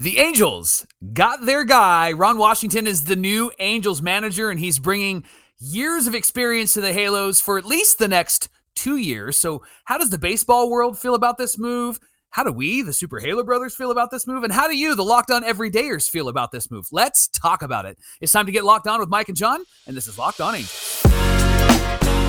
The Angels got their guy. Ron Washington is the new Angels manager, and he's bringing years of experience to the Halos for at least the next two years. So, how does the baseball world feel about this move? How do we, the Super Halo brothers, feel about this move? And how do you, the Locked On Everydayers, feel about this move? Let's talk about it. It's time to get locked on with Mike and John, and this is Locked On Angels.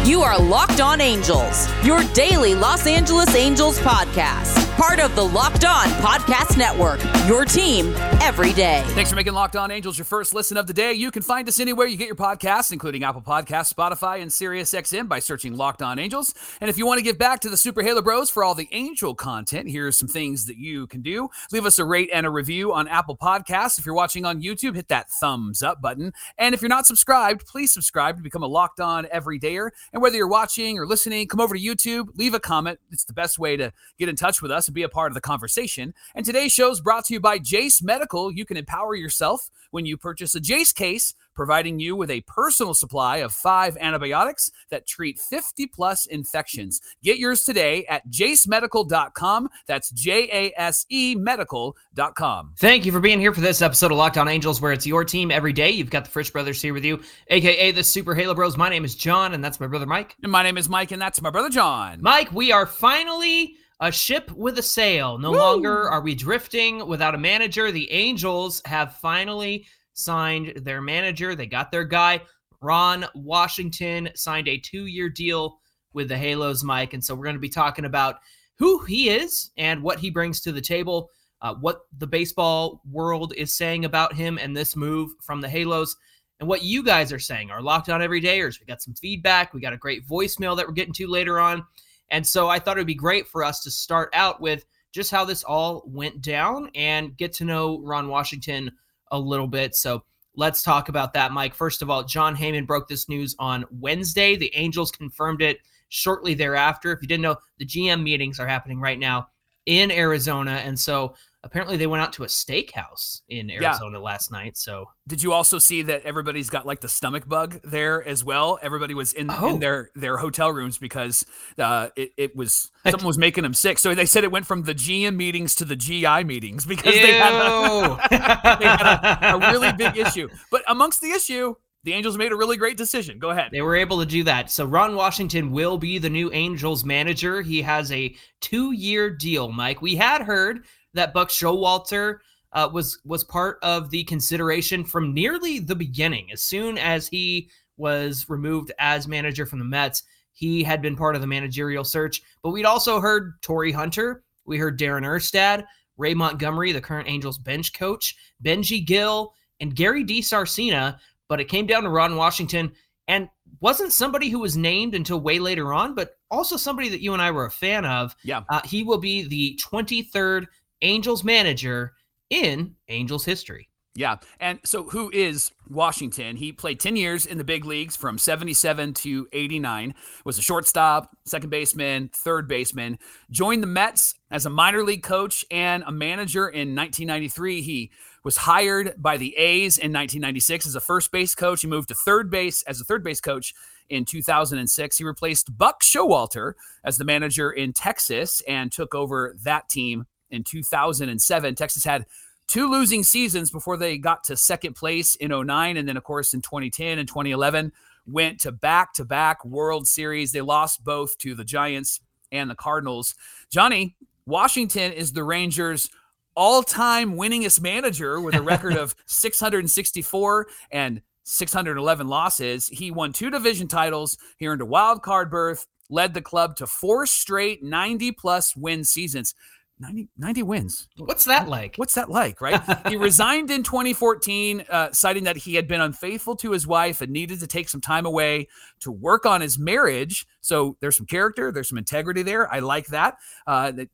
You are Locked On Angels, your daily Los Angeles Angels podcast. Part of the Locked On Podcast Network, your team every day. Thanks for making Locked On Angels your first listen of the day. You can find us anywhere you get your podcasts, including Apple Podcasts, Spotify, and SiriusXM by searching Locked On Angels. And if you want to give back to the Super Halo Bros for all the Angel content, here's some things that you can do. Leave us a rate and a review on Apple Podcasts. If you're watching on YouTube, hit that thumbs up button. And if you're not subscribed, please subscribe to become a Locked On Everydayer. And whether you're watching or listening, come over to YouTube, leave a comment. It's the best way to get in touch with us and be a part of the conversation. And today's show is brought to you by Jase Medical. You can empower yourself when you purchase a Jase case, providing you with a personal supply of five antibiotics that treat 50 plus infections. Get yours today at jasemedical.com. That's J A S E medical.com. Thank you for being here for this episode of Locked On Angels, where it's your team every day. You've got the Frisch brothers here with you, aka the Super Halo Bros. My name is John, and that's my brother Mike. And my name is Mike, and that's my brother John. Mike, we are finally a ship with a sail. No Woo! longer are we drifting without a manager. The Angels have finally signed their manager. They got their guy. Ron Washington signed a two year deal with the Halos, Mike. And so we're going to be talking about who he is and what he brings to the table, uh, what the baseball world is saying about him and this move from the Halos, and what you guys are saying. Our locked on everydayers. We got some feedback. We got a great voicemail that we're getting to later on. And so I thought it would be great for us to start out with just how this all went down and get to know Ron Washington a little bit. So let's talk about that, Mike. First of all, Jon Heyman broke this news on Wednesday. The Angels confirmed it shortly thereafter. If you didn't know, the GM meetings are happening right now in Arizona. And so apparently they went out to a steakhouse in Arizona yeah. last night. So did you also see that everybody's got like the stomach bug there as well? Everybody was in, oh. in their their hotel rooms because uh, it, it was someone was making them sick. So they said it went from the GM meetings to the GI meetings because they had, a, they had a, a really big issue. But amongst the issue, the Angels made a really great decision. Go ahead. They were able to do that. So Ron Washington will be the new Angels manager. He has a two-year deal, Mike. We had heard that Buck Showalter uh, was was part of the consideration from nearly the beginning. As soon as he was removed as manager from the Mets, he had been part of the managerial search. But we'd also heard Torii Hunter. We heard Darren Erstad, Ray Montgomery, the current Angels bench coach, Benji Gil, and Gary DiSarcina. But it came down to Ron Washington and wasn't somebody who was named until way later on, but also somebody that you and I were a fan of. Yeah. Uh, he will be the 23rd Angels manager in Angels history. Yeah. And so who is Washington? He played 10 years in the big leagues from 77 to 89, was a shortstop, second baseman, third baseman, joined the Mets as a minor league coach and a manager in 1993. He was hired by the A's in 1996 as a first base coach. He moved to third base as a third base coach in 2006. He replaced Buck Showalter as the manager in Texas and took over that team in 2007. Texas had two losing seasons before they got to second place in 09 and then of course in 2010 and 2011 went to back to back World Series. They lost both to the Giants and the Cardinals. Johnny, Washington is the Rangers all-time winningest manager with a record of 664 and 611 losses. He won two division titles. He earned a wild card berth, led the club to four straight 90 plus win seasons. 90, 90 wins. What's that like? What's that like, right? he resigned in 2014, uh, citing that he had been unfaithful to his wife and needed to take some time away to work on his marriage. So there's some character, there's some integrity there. I like that. Uh, that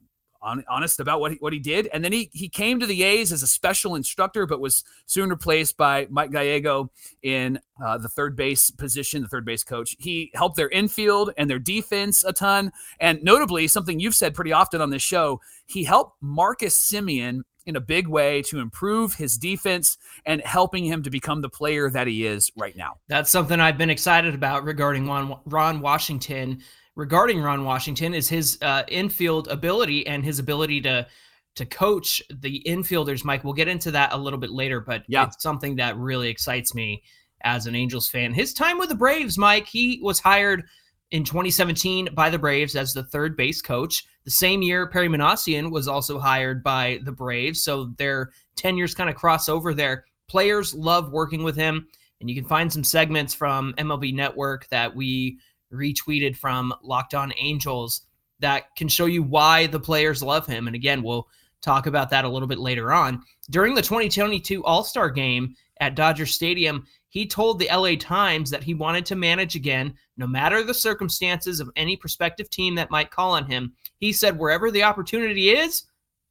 honest about what he, what he did. And then he he came to the A's as a special instructor, but was soon replaced by Mike Gallego in uh, the third base position, the third base coach. He helped their infield and their defense a ton. And notably, something you've said pretty often on this show, he helped Marcus Semien in a big way to improve his defense and helping him to become the player that he is right now. That's something I've been excited about regarding Ron, Ron Washington regarding Ron Washington is his uh, infield ability and his ability to to coach the infielders, Mike. We'll get into that a little bit later, but Yeah. it's something that really excites me as an Angels fan. His time with the Braves, Mike, he was hired in 2017 by the Braves as the third base coach. The same year, Perry Minasian was also hired by the Braves. So their tenures kind of cross over there. Players love working with him. And you can find some segments from MLB Network that we retweeted from Locked On Angels that can show you why the players love him. And again, we'll talk about that a little bit later on. During the 2022 All Star game at Dodger Stadium, he told the LA Times that he wanted to manage again, no matter the circumstances of any prospective team that might call on him. He said, wherever the opportunity is,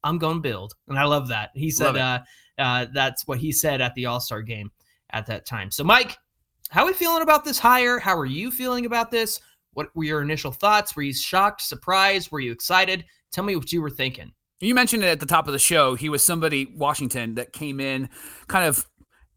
I'm going to build. And I love that. He said, uh, uh, that's what he said at the All Star game at that time. So, Mike, how are we feeling about this hire? How are you feeling about this? What were your initial thoughts? Were you shocked, surprised? Were you excited? Tell me what you were thinking. You mentioned it at the top of the show. He was somebody, Washington, that came in kind of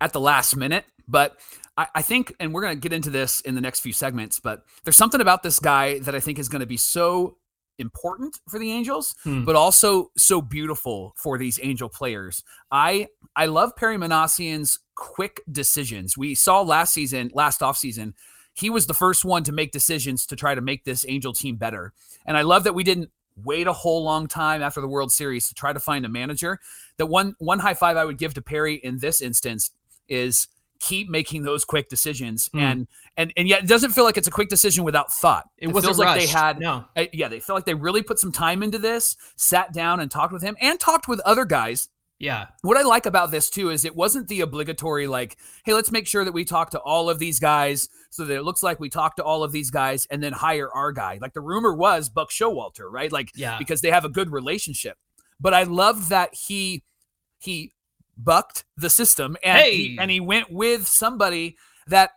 at the last minute. But I, I think, and we're going to get into this in the next few segments, but there's something about this guy that I think is going to be so important for the Angels, Hmm. but also so beautiful for these Angel players. I I love Perry Minasian's quick decisions. We saw last season, last offseason, he was the first one to make decisions to try to make this Angel team better. And I love that we didn't wait a whole long time after the World Series to try to find a manager. That one one high five I would give to Perry in this instance is keep making those quick decisions Hmm. and and and yet it doesn't feel like it's a quick decision without thought. It, wasn't feels like they had no. uh, yeah, they feel like they really put some time into this, sat down and talked with him and talked with other guys Yeah. what I like about this too is it wasn't the obligatory like, hey, let's make sure that we talk to all of these guys so that it looks like we talk to all of these guys and then hire our guy. Like the rumor was Buck Showalter, right? Like Yeah. because they have a good relationship. But I love that he he bucked the system and he, and he went with somebody that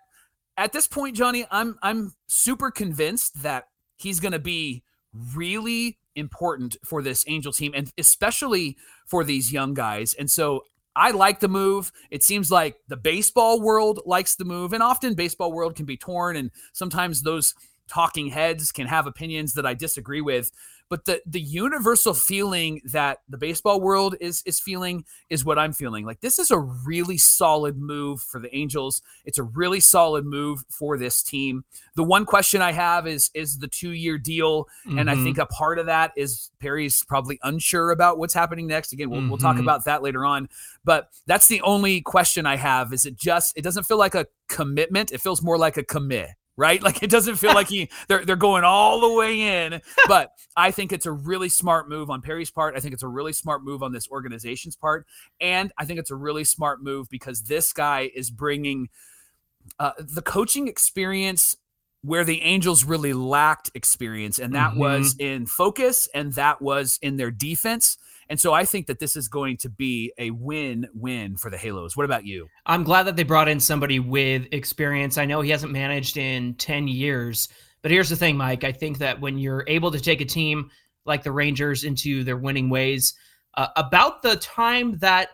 at this point, Johnny, I'm I'm super convinced that he's going to be really important for this Angel team and especially for these young guys. And so I like the move. It seems like the baseball world likes the move and often baseball world can be torn and sometimes those talking heads can have opinions that I disagree with. But the the universal feeling that the baseball world is is feeling is what I'm feeling. Like this is a really solid move for the Angels. It's a really solid move for this team. The one question I have is is the 2-year deal and I think a part of that is Perry's probably unsure about what's happening next. Again, we'll, we'll talk Mhm. about that later on. But that's the only question I have. Is it just, it doesn't feel like a commitment. It feels more like a commit, right? Like it doesn't feel like he, they're, they're going all the way in. But I think it's a really smart move on Perry's part. I think it's a really smart move on this organization's part. And I think it's a really smart move because this guy is bringing uh, the coaching experience where the Angels really lacked experience, and that was in focus and that was in their defense. And so I think that this is going to be a win win for the Halos. What about you? I'm glad that they brought in somebody with experience. I know he hasn't managed in 10 years, but here's the thing, Mike. I think that when you're able to take a team like the Rangers into their winning ways, uh, about the time that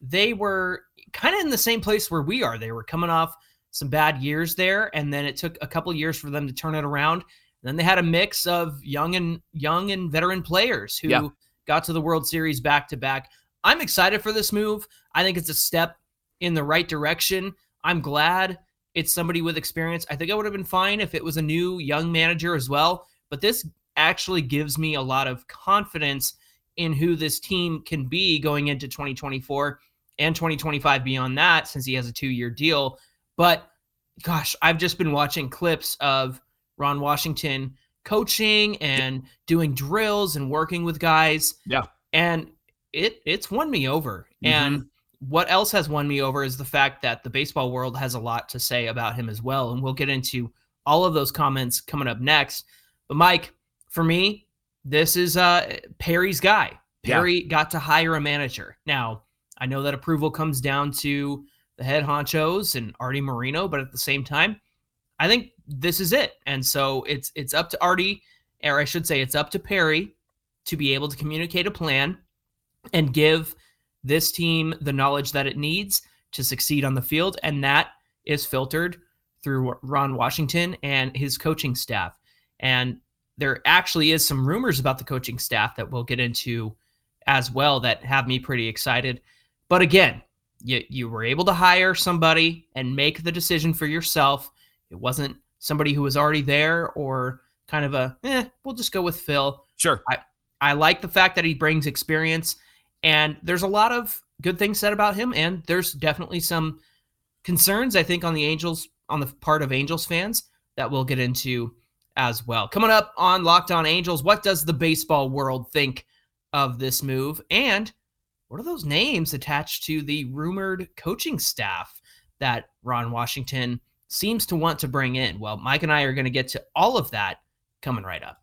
they were kind of in the same place where we are, they were coming off some bad years there, and then it took a couple years for them to turn it around. then they had a mix of young and young and veteran players who Yeah. Got to the World Series back to back. I'm excited for this move. I think it's a step in the right direction. I'm glad it's somebody with experience. I think I would have been fine if it was a new young manager as well, but this actually gives me a lot of confidence in who this team can be going into 2024 and 2025 beyond that since he has a 2-year deal. But gosh, I've just been watching clips of Ron Washington coaching and doing drills and working with guys. Yeah. And it it's won me over. And what else has won me over is the fact that the baseball world has a lot to say about him as well. And we'll get into all of those comments coming up next. But Mike, for me, this is uh Perry's guy. Yeah. Perry got to hire a manager. Now, I know that approval comes down to the head honchos and Arte Moreno, but at the same time, I think this is it. And so it's it's up to Arte, or I should say it's up to Perry to be able to communicate a plan and give this team the knowledge that it needs to succeed on the field. And that is filtered through Ron Washington and his coaching staff. And there actually is some rumors about the coaching staff that we'll get into as well that have me pretty excited. But again, you you were able to hire somebody and make the decision for yourself. It wasn't somebody who was already there or kind of a eh, we'll just go with Phil. Sure. I, I like the fact that he brings experience and there's a lot of good things said about him and there's definitely some concerns I think on the Angels on the part of Angels fans that we'll get into as well. Coming up on Locked On Angels, what does the baseball world think of this move and what are those names attached to the rumored coaching staff that Ron Washington seems to want to bring in? Well, Mike and I are going to get to all of that coming right up.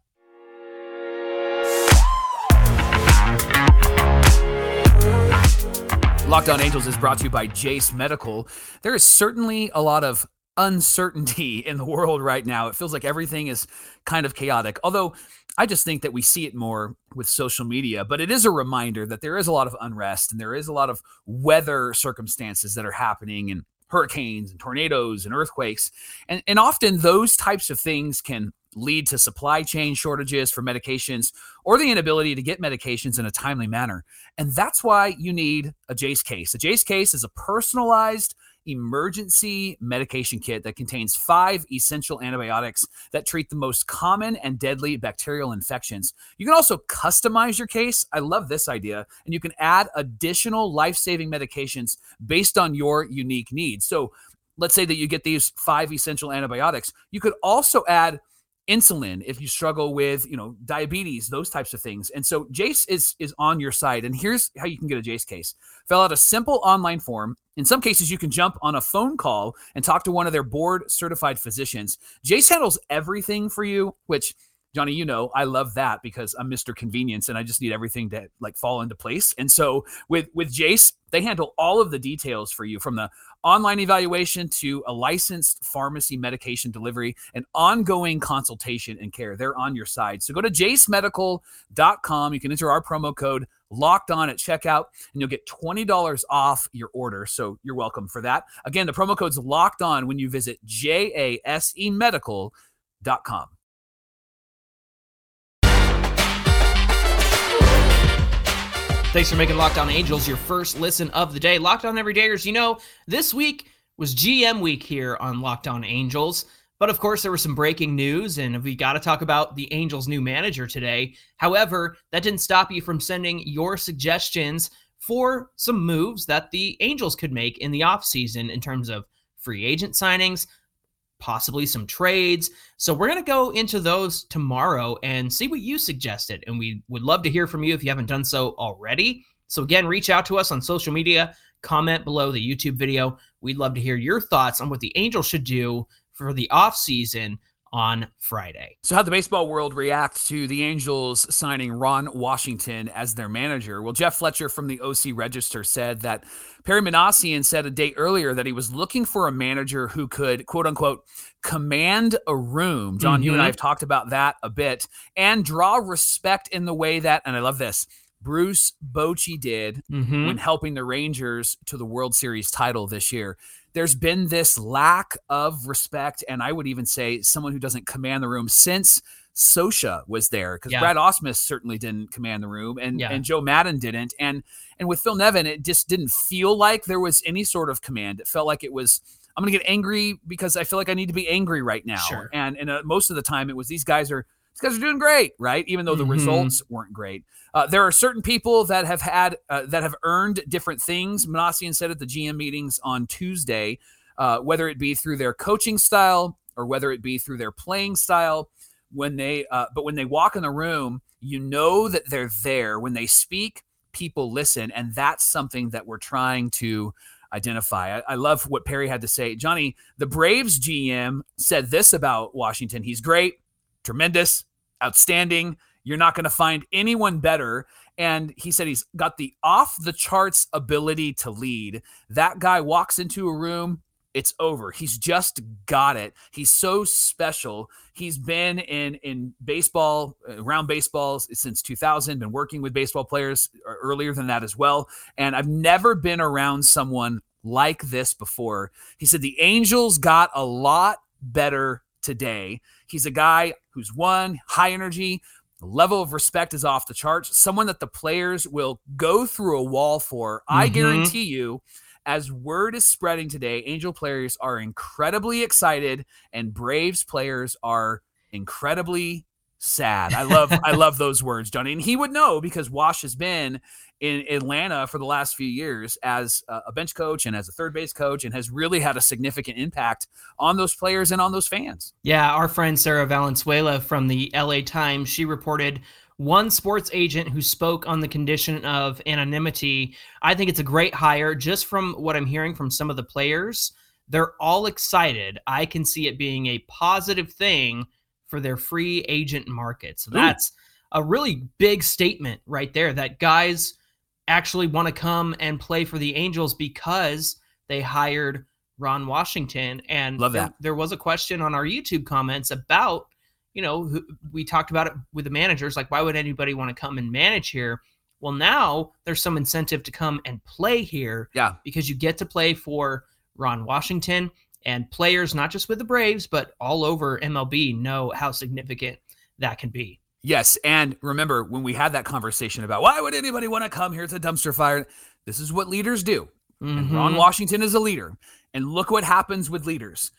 Locked On Angels is brought to you by Jase Medical. There is certainly a lot of uncertainty in the world right now. It feels like everything is kind of chaotic. Although I just think that we see it more with social media, but it is a reminder that there is a lot of unrest and there is a lot of weather circumstances that are happening and hurricanes and tornadoes and earthquakes. And, and often those types of things can lead to supply chain shortages for medications or the inability to get medications in a timely manner. And that's why you need a Jase case. A Jase case is a personalized emergency medication kit that contains five essential antibiotics that treat the most common and deadly bacterial infections. You can also customize your case. I love this idea. And you can add additional life saving medications based on your unique needs. So let's say that you get these five essential antibiotics. You could also add insulin if you struggle with you know diabetes those types of things. And so jase is is on your side. And here's how you can get a jase case. Fill out a simple online form. In some cases you can jump on a phone call and talk to one of their board certified physicians. Jase handles everything for you which Johnny, you know, I love that because I'm Mr. Convenience and I just need everything to like fall into place. And so with with Jase, they handle all of the details for you from the online evaluation to a licensed pharmacy medication delivery and ongoing consultation and care. They're on your side. So go to jasemedical.com. You can enter our promo code locked on at checkout and you'll get $20 off your order. So you're welcome for that. Again, the promo code's locked on when you visit jasemedical.com. Thanks for making Locked On Angels your first listen of the day. Locked On Everydayers, you know, this week was GM week here on Locked On Angels. But of course, there was some breaking news, and we got to talk about the Angels' new manager today. However, that didn't stop you from sending your suggestions for some moves that the Angels could make in the offseason in terms of free agent signings, possibly some trades. So we're going to go into those tomorrow and see what you suggested. And we would love to hear from you if you haven't done so already. So again, reach out to us on social media, comment below the YouTube video. We'd love to hear your thoughts on what the Angels should do for the offseason on Friday. So, how the baseball world react to the Angels signing Ron Washington as their manager? Well, Jeff Fletcher from the OC Register said that Perry Minasian said a day earlier that he was looking for a manager who could, quote unquote, command a room. John, mm-hmm. you and I mm-hmm. have talked about that a bit and draw respect in the way that, and I love this. Bruce Bochy did mm-hmm. when helping the Rangers to the World Series title this year there's been this lack of respect, and I would even say someone who doesn't command the room since Scioscia was there because yeah. Brad Ausmus certainly didn't command the room, and yeah. and Joe Maddon didn't, and and with Phil Nevin, it just didn't feel like there was any sort of command. It felt like it was. I'm gonna get angry because I feel like I need to be angry right now, sure. and and uh, most of the time it was these guys are these guys are doing great, right? Even though the mm-hmm. results weren't great. Uh, there are certain people that have had uh, that have earned different things. Minasian said at the GM meetings on Tuesday, uh, whether it be through their coaching style or whether it be through their playing style. When they, uh, but when they walk in the room, you know that they're there. When they speak, people listen, and that's something that we're trying to identify. I, I, love what Perry had to say. Johnny, the Braves GM said this about Washington. He's great, tremendous, outstanding. You're not going to find anyone better. And he said he's got the off the charts ability to lead. That guy walks into a room, it's over. He's just got it. He's so special. He's been in in baseball, around baseball since 2000, been working with baseball players uh, earlier than that as well. And I've never been around someone like this before. He said the Angels got a lot better today. He's a guy who's won, high energy, The level of respect is off the charts. Someone that the players will go through a wall for. I Mhm. guarantee you, as word is spreading today, Angel players are incredibly excited and Braves players are incredibly sad. I love I love those words, Johnny. And he would know because Wash has been in Atlanta for the last few years as a bench coach and as a third base coach and has really had a significant impact on those players and on those fans. Yeah, our friend Sarah Valenzuela from the LA Times, she reported one sports agent who spoke on the condition of anonymity. I think it's a great hire just from what I'm hearing from some of the players. They're all excited. I can see it being a positive thing for their free agent market. So Ooh. that's a really big statement right there that guys actually want to come and play for the Angels because they hired Ron Washington. And Love there- that. there was a question on our YouTube comments about, you know, who, we talked about it with the managers, like why would anybody want to come and manage here? Well, now there's some incentive to come and play here Yeah. because you get to play for Ron Washington and players, not just with the Braves, but all over MLB know how significant that can be. Yes, and remember when we had that conversation about why would anybody want to come here? A dumpster fire. This is what leaders do. And Ron Mhm. Washington is a leader. And look what happens with leaders.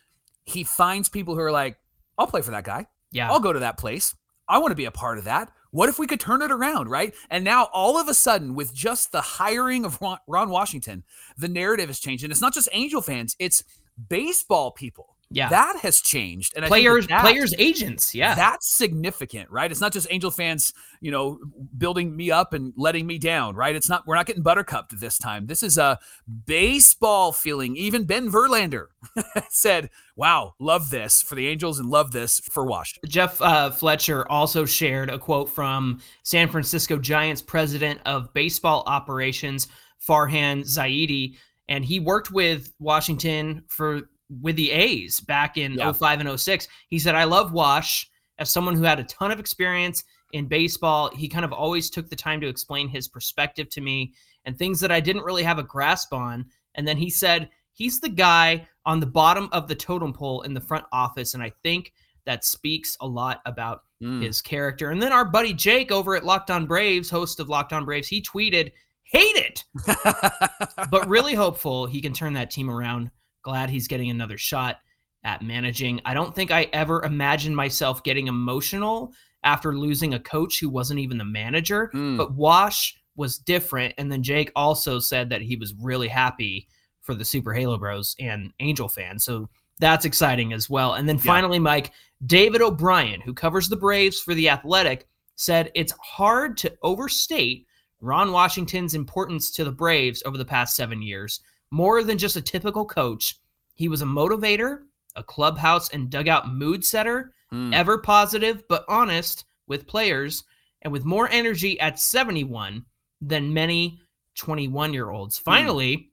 He finds people who are like, I'll play for that guy. yeah. I'll go to that place. I want to be a part of that. What if we could turn it around, right? And now all of a sudden, with just the hiring of Ron, Washington, the narrative has changed. And it's not just Angel fans, it's baseball people. Yeah. That has changed. And I think that players, that- players, agents. Yeah. that's significant, right? It's not just Angel fans, you know, building me up and letting me down, right? It's not, we're not getting buttercupped this time. This is a baseball feeling. Even Ben Verlander said, wow, love this for the Angels and love this for Wash. Jeff uh, Fletcher also shared a quote from San Francisco Giants president of baseball operations, Farhan Zaidi, and he worked with Washington for with the A's back in Yeah. 05 and 06. He said, "I love Wash as someone who had a ton of experience in baseball. He kind of always took the time to explain his perspective to me and things that I didn't really have a grasp on." And then he said, "He's the guy on the bottom of the totem pole in the front office, and I think." That speaks a lot about Mm. his character. And then our buddy Jake over at Locked On Braves, host of Locked On Braves, he tweeted, hate it, but really hopeful he can turn that team around. Glad he's getting another shot at managing. I don't think I ever imagined myself getting emotional after losing a coach who wasn't even the manager, Mm. but Wash was different. And then Jake also said that he was really happy for the Super Halo Bros and Angel fans. So that's exciting as well. And then Yeah. finally, Mike, David O'Brien, who covers the Braves for The Athletic, said it's hard to overstate Ron Washington's importance to the Braves over the past seven years. More than just a typical coach, he was a motivator, a clubhouse and dugout mood setter, Mm. ever positive but honest with players, and with more energy at 71 than many 21 year olds. Finally,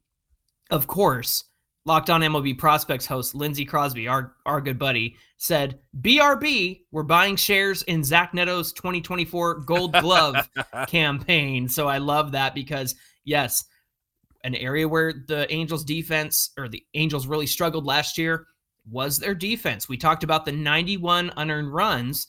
of course, Locked On MLB Prospects host Lindsey Crosby, our, our good buddy, said, BRB, we're buying shares in Zach Neto's 2024 Gold Glove campaign. So I love that because, yes, an area where the Angels defense or the Angels really struggled last year was their defense. We talked about the 91 unearned runs,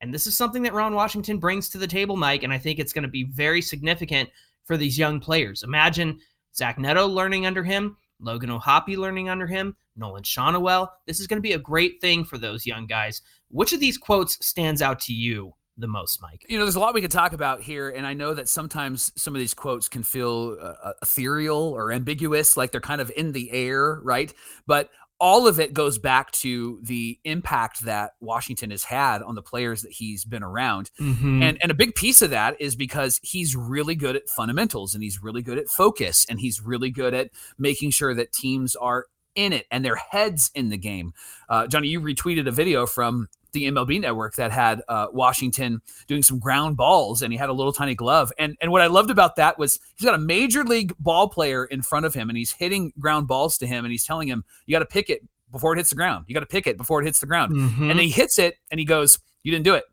and this is something that Ron Washington brings to the table, Mike, and I think it's going to be very significant for these young players. Imagine Zach Neto learning under him, Logan O'Hoppe learning under him, Nolan Schanuel. This is going to be a great thing for those young guys. Which of these quotes stands out to you the most, Mike? you know, there's a lot we could talk about here, and I know that sometimes some of these quotes can feel uh, ethereal or ambiguous, like they're kind of in the air, right? But all of it goes back to the impact that Washington has had on the players that he's been around. Mm-hmm. And and a big piece of that is because he's really good at fundamentals and he's really good at focus and he's really good at making sure that teams are in it and their heads in the game. Uh, Johnny, you retweeted a video from the MLB network that had uh, Washington doing some ground balls and he had a little tiny glove. And and what I loved about that was he's got a major league ball player in front of him and he's hitting ground balls to him and he's telling him, you got to pick it before it hits the ground. You got to pick it before it hits the ground. Mhm. And he hits it and he goes, you didn't do it.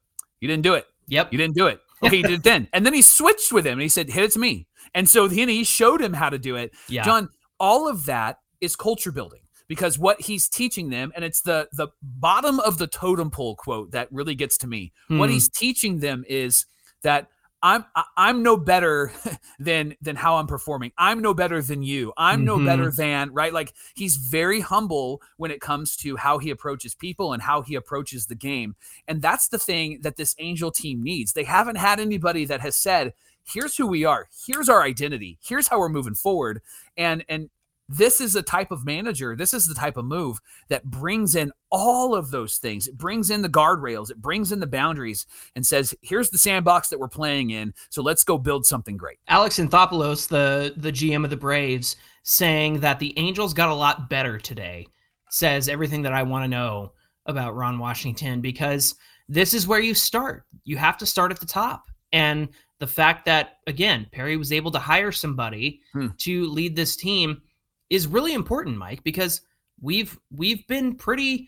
You didn't do it. yep. You didn't do it. Okay, you did it then. And then he switched with him and he said, hit it to me. And so then he showed him how to do it. Yeah. John, all of that is culture building because what he's teaching them, and it's the the bottom of the totem pole quote that really gets to me. What Hmm. he's teaching them is that I'm I'm no better than than how I'm performing. I'm no better than you. I'm no Mhm. better than right. Like he's very humble when it comes to how he approaches people and how he approaches the game. And that's the thing that this Angel team needs. They haven't had anybody that has said, "Here's who we are. Here's our identity. Here's how we're moving forward." And and this is the type of manager, this is the type of move that brings in all of those things. It brings in the guardrails, it brings in the boundaries and says, "Here's the sandbox that we're playing in. So let's go build something great." Alex Anthopoulos, the the GM of the Braves, saying that the Angels got a lot better today, says everything that I want to know about Ron Washington because this is where you start. You have to start at the top. And the fact that again, Perry was able to hire somebody Hmm. to lead this team is really important, Mike, because we've we've been pretty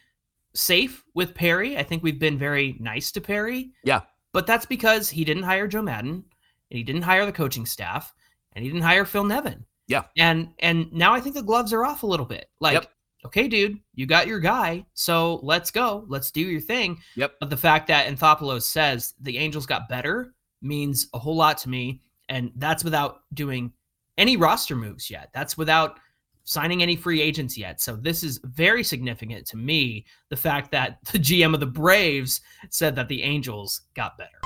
safe with Perry. I think we've been very nice to Perry. Yeah. But that's because he didn't hire Joe Maddon and he didn't hire the coaching staff and he didn't hire Phil Nevin. Yeah. And and now I think the gloves are off a little bit. Like, Yep. okay, dude, you got your guy, so let's go. Let's do your thing. Yep. But the fact that Anthopoulos says the Angels got better means a whole lot to me. And that's without doing any roster moves yet. That's without signing any free agents yet. So this is very significant to me. The fact that the GM of the Braves said that the Angels got better.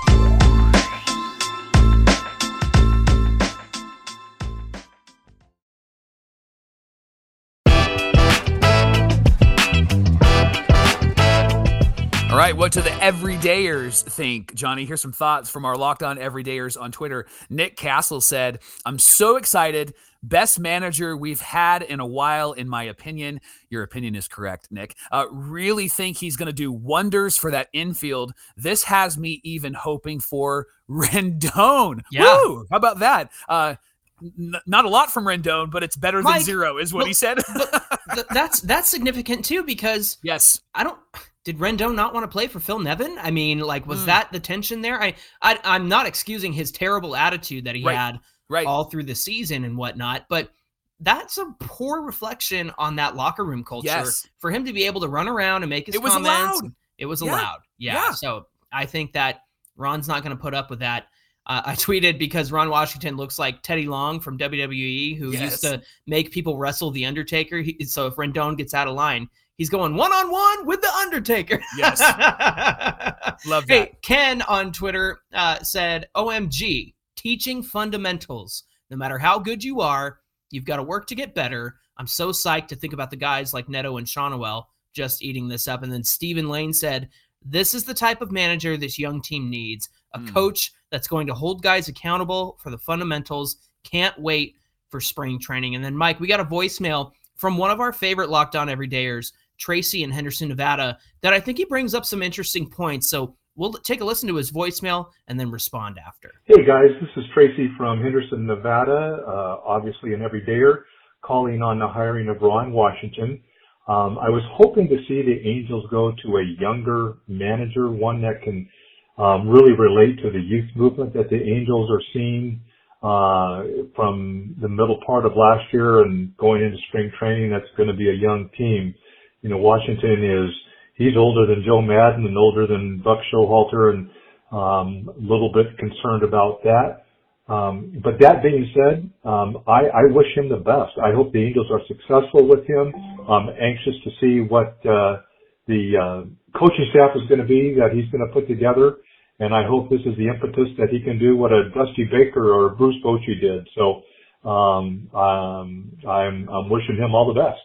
All right, what do the everydayers think, Johnny? Here's some thoughts from our locked on everydayers on Twitter. Nick Castle said, I'm so excited. Best manager we've had in a while, in my opinion. Your opinion is correct, Nick. Uh, really think he's going to do wonders for that infield. This has me even hoping for Rendon. Yeah. Woo! How about that? Uh, n- not a lot from Rendon, but it's better Mike, than zero, is what well, he said. Th- that's that's significant too because yes. I don't. Did Rendon not want to play for Phil Nevin? I mean, like, was Hmm. that the tension there? I, I I'm not excusing his terrible attitude that he Right. had Right. all through the season and whatnot, but that's a poor reflection on that locker room culture Yes. for him to be able to run around and make his It was comments. allowed. It was Yeah. allowed. Yeah. Yeah. So I think that Ron's not going to put up with that. Uh, I tweeted because Ron Washington looks like Teddy Long from WWE, who Yes. used to make people wrestle the Undertaker. He, so if Rendon gets out of line, he's going one on one with the Undertaker. Yes. Love that. Hey, Ken on Twitter uh, said, OMG, teaching fundamentals. No matter how good you are, you've got to work to get better. I'm so psyched to think about the guys like Neto and Schanuel just eating this up. And then Stephen Lane said, This is the type of manager this young team needs a Hmm. coach that's going to hold guys accountable for the fundamentals. Can't wait for spring training. And then, Mike, we got a voicemail from one of our favorite Locked On Everydayers, Tracy in Henderson, Nevada, that I think he brings up some interesting points. So we'll take a listen to his voicemail and then respond after. Hey guys, this is Tracy from Henderson, Nevada, uh, obviously an everydayer, calling on the hiring of Ron Washington. Um, I was hoping to see the Angels go to a younger manager, one that can um, really relate to the youth movement that the Angels are seeing uh, from the middle part of last year and going into spring training. That's going to be a young team. You know, Washington is he's older than Joe Maddon and older than Buck Showalter and um, a little bit concerned about that. Um, but that being said, um, I, I wish him the best. I hope the Angels are successful with him. I'm anxious to see what uh, the uh, coaching staff is going to be that he's going to put together, and I hope this is the impetus that he can do what a Dusty Baker or Bruce Bochy did. So um, um, I'm, I'm wishing him all the best.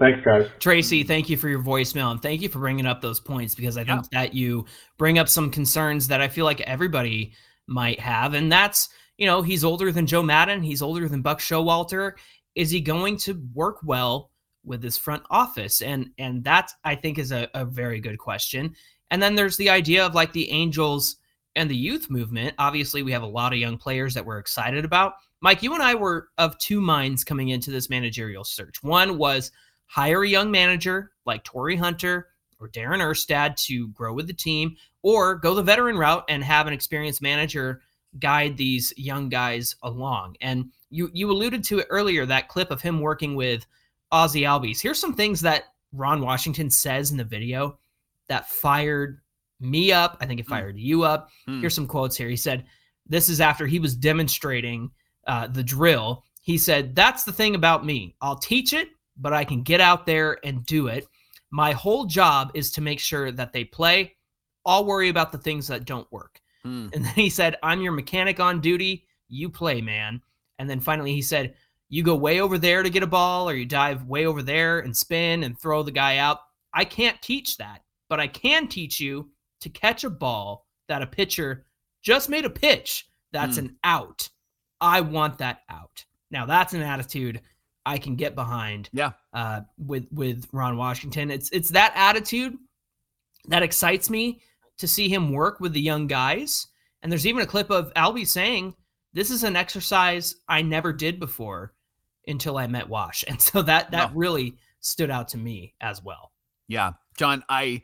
Thanks, guys. Tracy, thank you for your voicemail and thank you for bringing up those points because I think that you bring up some concerns that I feel like everybody might have. And that's, you know, he's older than Joe Maddon, he's older than Buck Showalter. Is he going to work well with his front office? And and that I think is a, a very good question. And then there's the idea of like the Angels and the youth movement. Obviously, we have a lot of young players that we're excited about. Mike, you and I were of two minds coming into this managerial search. One was hire a young manager like Torii Hunter or Darren Erstad to grow with the team, or go the veteran route and have an experienced manager guide these young guys along. And you you alluded to it earlier, that clip of him working with Ozzy Albies. Here's some things that Ron Washington says in the video that fired me up. I think it fired you up. Hmm. Here's some quotes here. He said, This is after he was demonstrating uh, the drill. He said, That's the thing about me. I'll teach it, but I can get out there and do it. My whole job is to make sure that they play. I'll worry about the things that don't work. Hmm. And then he said, I'm your mechanic on duty. You play, man. And then finally he said, You go way over there to get a ball, or you dive way over there and spin and throw the guy out. I can't teach that, but I can teach you to catch a ball that a pitcher just made a pitch that's Hmm. an out. I want that out. Now that's an attitude I can get behind Yeah. uh, with with Ron Washington. It's it's that attitude that excites me to see him work with the young guys. And there's even a clip of Albie saying, "This is an exercise I never did before until I met Wash," and so that that No. really stood out to me as well. Yeah, John, I,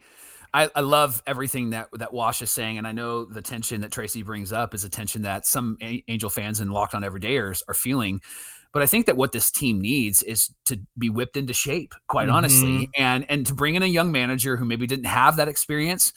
I I love everything that that Wash is saying, and I know the tension that Tracy brings up is a tension that some A- Angel fans and Locked On Everydayers are feeling. But I think that what this team needs is to be whipped into shape, quite honestly, mm-hmm. and and to bring in a young manager who maybe didn't have that experience.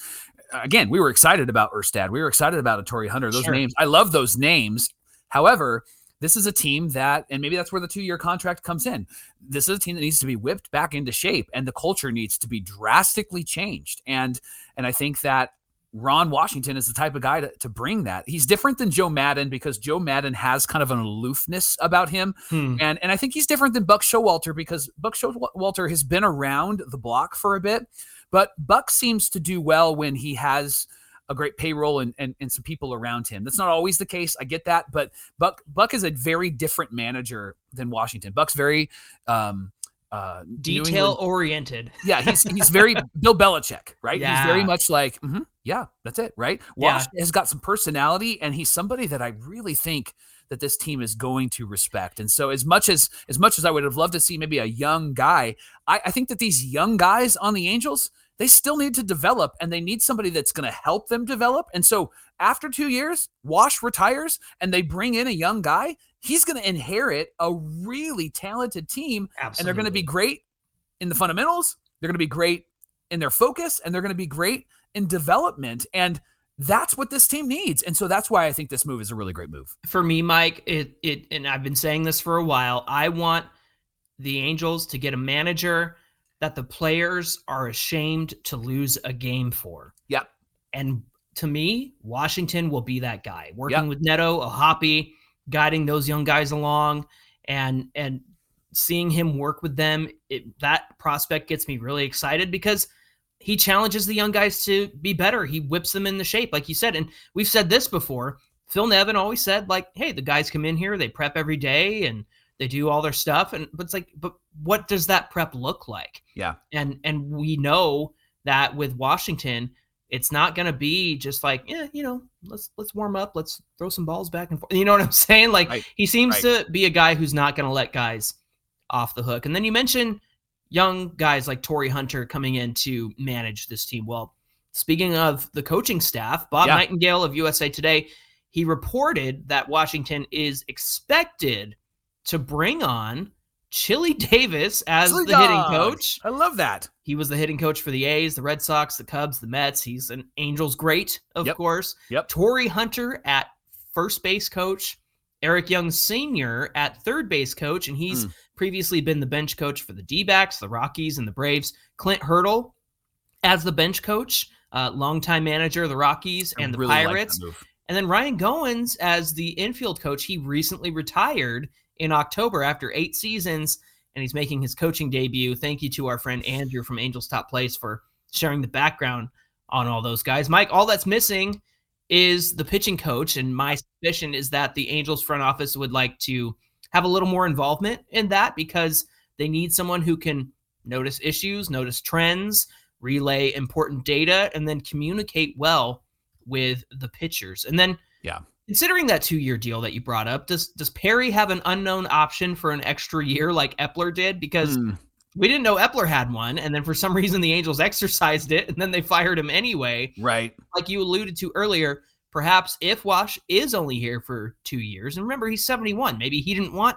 Again, we were excited about Erstad. We were excited about a Torii Hunter. Those Sure. names, I love those names. However, this is a team that, and maybe that's where the two year contract comes in. This is a team that needs to be whipped back into shape, and the culture needs to be drastically changed. And and I think that Ron Washington is the type of guy to, to bring that. He's different than Joe Maddon because Joe Maddon has kind of an aloofness about him. Hmm. And and I think he's different than Buck Showalter because Buck Showalter has been around the block for a bit, but Buck seems to do well when he has a great payroll and, and, and some people around him. That's not always the case. I get that, but Buck Buck is a very different manager than Washington. Buck's very um uh Detail oriented. yeah, he's he's very Bill Belichick, right? He's very much like, "Mhm, yeah, that's it, right? Yeah. Wash has got some personality, and he's somebody that I really think that this team is going to respect. And so, as much as as much as I would have loved to see maybe a young guy, I, I think that these young guys on the Angels they still need to develop, and they need somebody that's going to help them develop. And so, after two years, Wash retires, and they bring in a young guy. He's going to inherit a really talented team and they're going to be great in the fundamentals. They're going to be great in their focus, and they're going to be great in development. And that's what this team needs. And so that's why I think this move is a really great move. for me, Mike, it it and I've been saying this for a while. I want the Angels to get a manager that the players are ashamed to lose a game for. Yep. And to me, Washington will be that guy. Working Yep. with Neto, O'Hoppe, guiding those young guys along and and seeing him work with them, it, that prospect gets me really excited because he challenges the young guys to be better. He whips them in the shape, like you said. And we've said this before. Phil Nevin always said, like, hey, the guys come in here, they prep every day and they do all their stuff. And but it's like, but what does that prep look like? Yeah. And and we know that with Washington, it's not gonna be just like, yeah, you know, let's let's warm up, let's throw some balls back and forth. You know what I'm saying? Like Right. he seems to be a guy who's not gonna let guys off the hook. And then you mentioned young guys like Torii Hunter coming in to manage this team. Well, speaking of the coaching staff, Bob Yeah. Nightingale of USA Today, he reported that Washington is expected to bring on Chili Davis as Silly the hitting coach. I love that. He was the hitting coach for the A's, the Red Sox, the Cubs, the Mets. He's an Angels great, of Yep. course. Yep. Torii Hunter at first base coach, Eric Young Sr. at third base coach, and he's Hmm. previously been the bench coach for the D backs, the Rockies, and the Braves. Clint Hurdle as the bench coach, uh, longtime manager of the Rockies I and the really Pirates. move. And then Ryan Goins as the infield coach. He recently retired in October after eight seasons, and he's making his coaching debut. Thank you to our friend Andrew from Angels Top Place for sharing the background on all those guys. Mike, all that's missing is the pitching coach, and my suspicion is that the Angels front office would like to have a little more involvement in that because they need someone who can notice issues, notice trends, relay important data, and then communicate well with the pitchers. And then, Yeah. Considering that two-year deal that you brought up, does does Perry have an unknown option for an extra year like Eppler did? Because Hmm. we didn't know Eppler had one, and then for some reason the Angels exercised it, and then they fired him anyway. Right. Like you alluded to earlier, perhaps if Wash is only here for two years, and remember he's 71, maybe he didn't want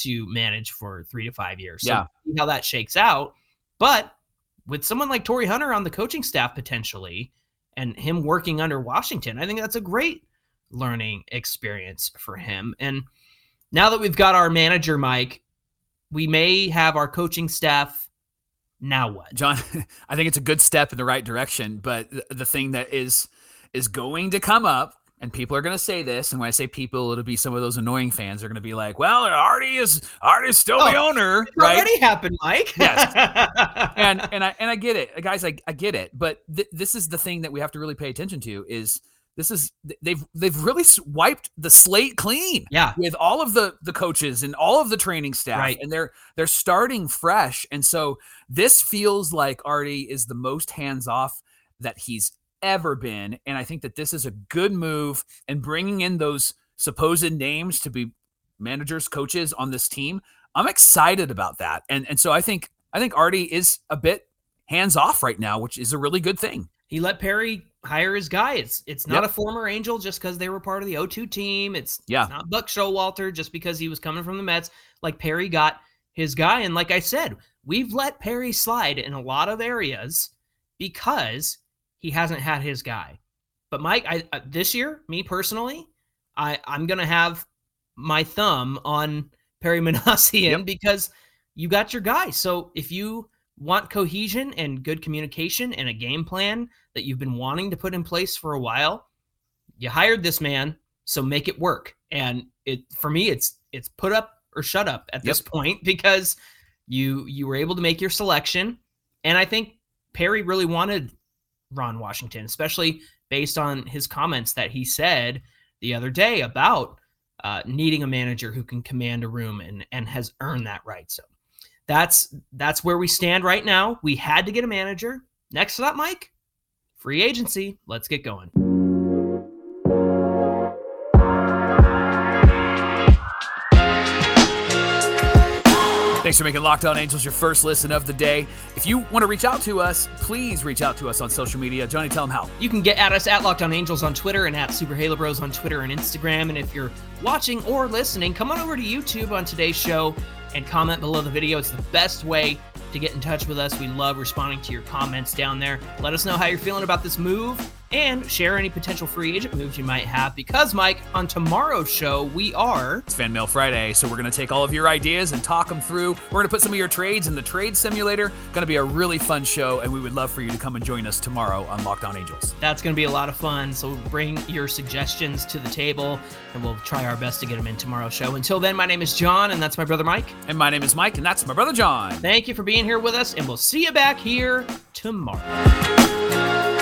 to manage for three to five years. So Yeah. see how that shakes out. But with someone like Torii Hunter on the coaching staff potentially, and him working under Washington, I think that's a great learning experience for him. And now that we've got our manager, Mike, we may have our coaching staff. Now what, John? I think it's a good step in the right direction, but the thing that is is going to come up and people are going to say this and when i say people it'll be some of those annoying fans are going to be like well artie is artie is still oh, the owner it right already happened mike yes and and i and i get it guys i, I get it but th- this is the thing that we have to really pay attention to is this is they've they've really wiped the slate clean yeah with all of the the coaches and all of the training staff right. and they're they're starting fresh and so this feels like Arte is the most hands off that he's ever been. And I think that this is a good move and bringing in those supposed names to be managers, coaches on this team. I'm excited about that. And and so I think I think Arte is a bit hands off right now, which is a really good thing. He let Perry hire his guy. It's it's not yep. a former Angel just because they were part of the O2 team. It's, yeah. It's not Buck Showalter just because he was coming from the Mets. Like Perry got his guy. And like I said, we've let Perry slide in a lot of areas because he hasn't had his guy. But Mike, I uh, this year, me personally, I I'm gonna have my thumb on Perry Minasian yep. because you got your guy. So if you want cohesion and good communication and a game plan that you've been wanting to put in place for a while, you hired this man, so make it work. And it for me, it's it's put up or shut up at yep. this point because you you were able to make your selection, and I think Perry really wanted Ron Washington, especially based on his comments that he said the other day about uh, needing a manager who can command a room and and has earned that right. So that's that's where we stand right now. We had to get a manager. Next to that, Mike, free agency. Let's get going. Thanks for making Locked On Angels your first listen of the day. If you want to reach out to us, please reach out to us on social media. Johnny, tell them how. You can get at us at Locked On Angels on Twitter and at Super Halo Bros on Twitter and Instagram. And if you're watching or listening, come on over to YouTube on today's show and comment below the video. It's the best way to get in touch with us. We love responding to your comments down there. Let us know how you're feeling about this move and share any potential free agent moves you might have. Because, Mike, on tomorrow's show, we are. It's Fan Mail Friday, so we're going to take all of your ideas and talk them through. We're going to put some of your trades in the trade simulator. Going to be a really fun show, and we would love for you to come and join us tomorrow on Locked On Angels. That's going to be a lot of fun. So bring your suggestions to the table, and we'll try our best to get them in tomorrow's show. Until then, my name is John, and that's my brother Mike. And my name is Mike, and that's my brother John. Thank you for being here with us, and we'll see you back here tomorrow.